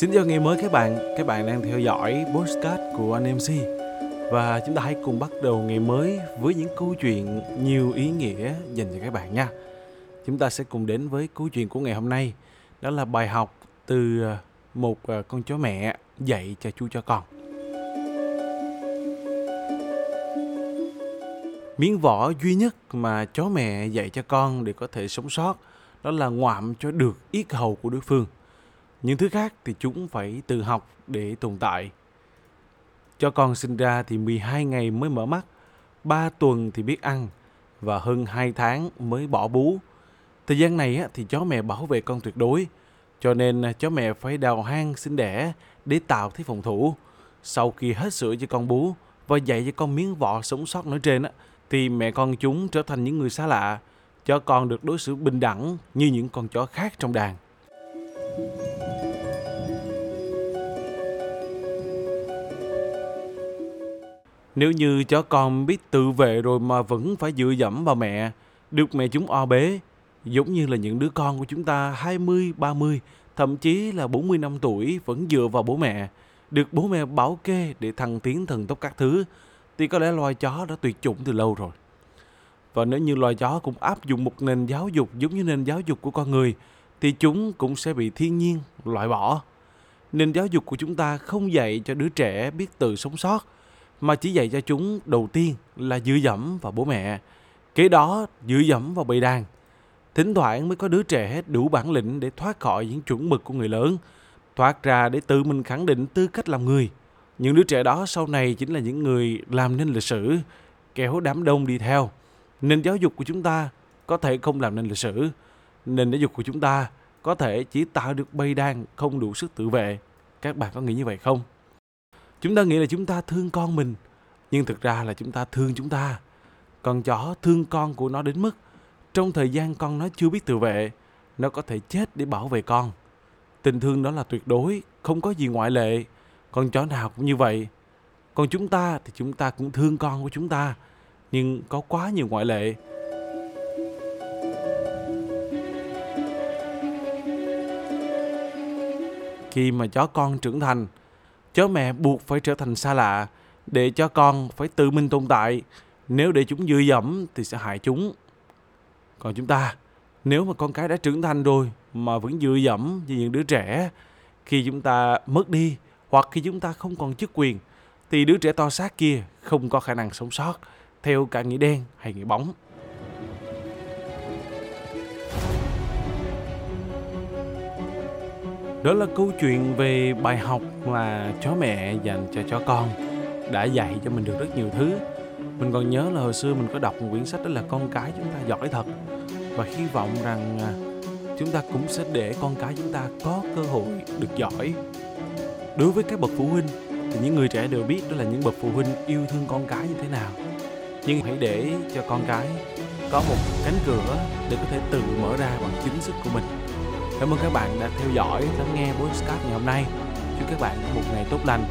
Xin chào ngày mới các bạn, các bạn đang theo dõi postcard của anh MC Và chúng ta hãy cùng bắt đầu ngày mới với những câu chuyện nhiều ý nghĩa dành cho các bạn nha. Chúng ta sẽ cùng đến với câu chuyện của ngày hôm nay. Đó là bài học từ ờ, một ờ, con chó mẹ dạy cho chú cho con. Miếng vỏ duy nhất mà chó mẹ dạy cho con để có thể sống sót Đó là ngoạm cho được yết hầu của đối phương những thứ khác thì chúng phải tự học để tồn tại. Cho con sinh ra thì 12 ngày mới mở mắt, 3 tuần thì biết ăn và hơn 2 tháng mới bỏ bú. Thời gian này thì chó mẹ bảo vệ con tuyệt đối, cho nên à, chó mẹ phải đào hang sinh đẻ để tạo thế phòng thủ. Sau khi hết sữa cho con bú và dạy cho con miếng vỏ sống sót nói trên thì mẹ con chúng trở thành những người xa lạ, cho con được đối xử bình đẳng như những con chó khác trong đàn. Nếu như chó con biết tự vệ rồi mà vẫn phải dựa dẫm vào mẹ, được mẹ chúng o bế, giống như là những đứa con của chúng ta 20, 30, thậm chí là 40 năm tuổi vẫn dựa vào bố mẹ, được bố mẹ bảo kê để thăng tiến thần tốc các thứ, thì có lẽ loài chó đã tuyệt chủng từ lâu rồi. Và nếu như loài chó cũng áp dụng một nền giáo dục giống như nền giáo dục của con người, thì chúng cũng sẽ bị thiên nhiên loại bỏ. Nền giáo dục của chúng ta không dạy cho đứa trẻ biết tự sống sót, mà chỉ dạy cho chúng đầu tiên là dựa dẫm vào bố mẹ, kế đó dựa dẫm vào bầy đàn. Thỉnh thoảng mới có đứa trẻ đủ bản lĩnh để thoát khỏi những chuẩn mực của người lớn, thoát ra để tự mình khẳng định tư cách làm người. Những đứa trẻ đó sau này chính là những người làm nên lịch sử, kéo đám đông đi theo. Nền giáo dục của chúng ta có thể không làm nên lịch sử. Nền giáo dục của chúng ta có thể chỉ tạo được bầy đàn không đủ sức tự vệ. Các bạn có nghĩ như vậy không? Chúng ta nghĩ là chúng ta thương con mình, nhưng thực ra là chúng ta thương chúng ta. Con chó thương con của nó đến mức trong thời gian con nó chưa biết tự vệ, nó có thể chết để bảo vệ con. Tình thương đó là tuyệt đối, không có gì ngoại lệ. Con chó nào cũng như vậy. Còn chúng ta thì chúng ta cũng thương con của chúng ta, nhưng có quá nhiều ngoại lệ. Khi mà chó con trưởng thành, chó mẹ buộc phải trở thành xa lạ để cho con phải tự mình tồn tại. Nếu để chúng dựa dẫm thì sẽ hại chúng. Còn chúng ta, nếu mà con cái đã trưởng thành rồi mà vẫn dựa dẫm như những đứa trẻ, khi chúng ta mất đi hoặc khi chúng ta không còn chức quyền, thì đứa trẻ to xác kia không có khả năng sống sót theo cả nghĩa đen hay nghĩa bóng. Đó là câu chuyện về bài học mà chó mẹ dành cho chó con đã dạy cho mình được rất nhiều thứ. Mình còn nhớ là hồi xưa mình có đọc một quyển sách đó là con cái chúng ta giỏi thật và hy vọng rằng à, chúng ta cũng sẽ để con cái chúng ta có cơ hội được giỏi. Đối với các bậc phụ huynh thì những người trẻ đều biết đó là những bậc phụ huynh yêu thương con cái như thế nào. Nhưng hãy để cho con cái có một cánh cửa để có thể tự mở ra bằng chính sức của mình Cảm ơn các bạn đã theo dõi, lắng nghe podcast ngày hôm nay. Chúc các bạn có một ngày tốt lành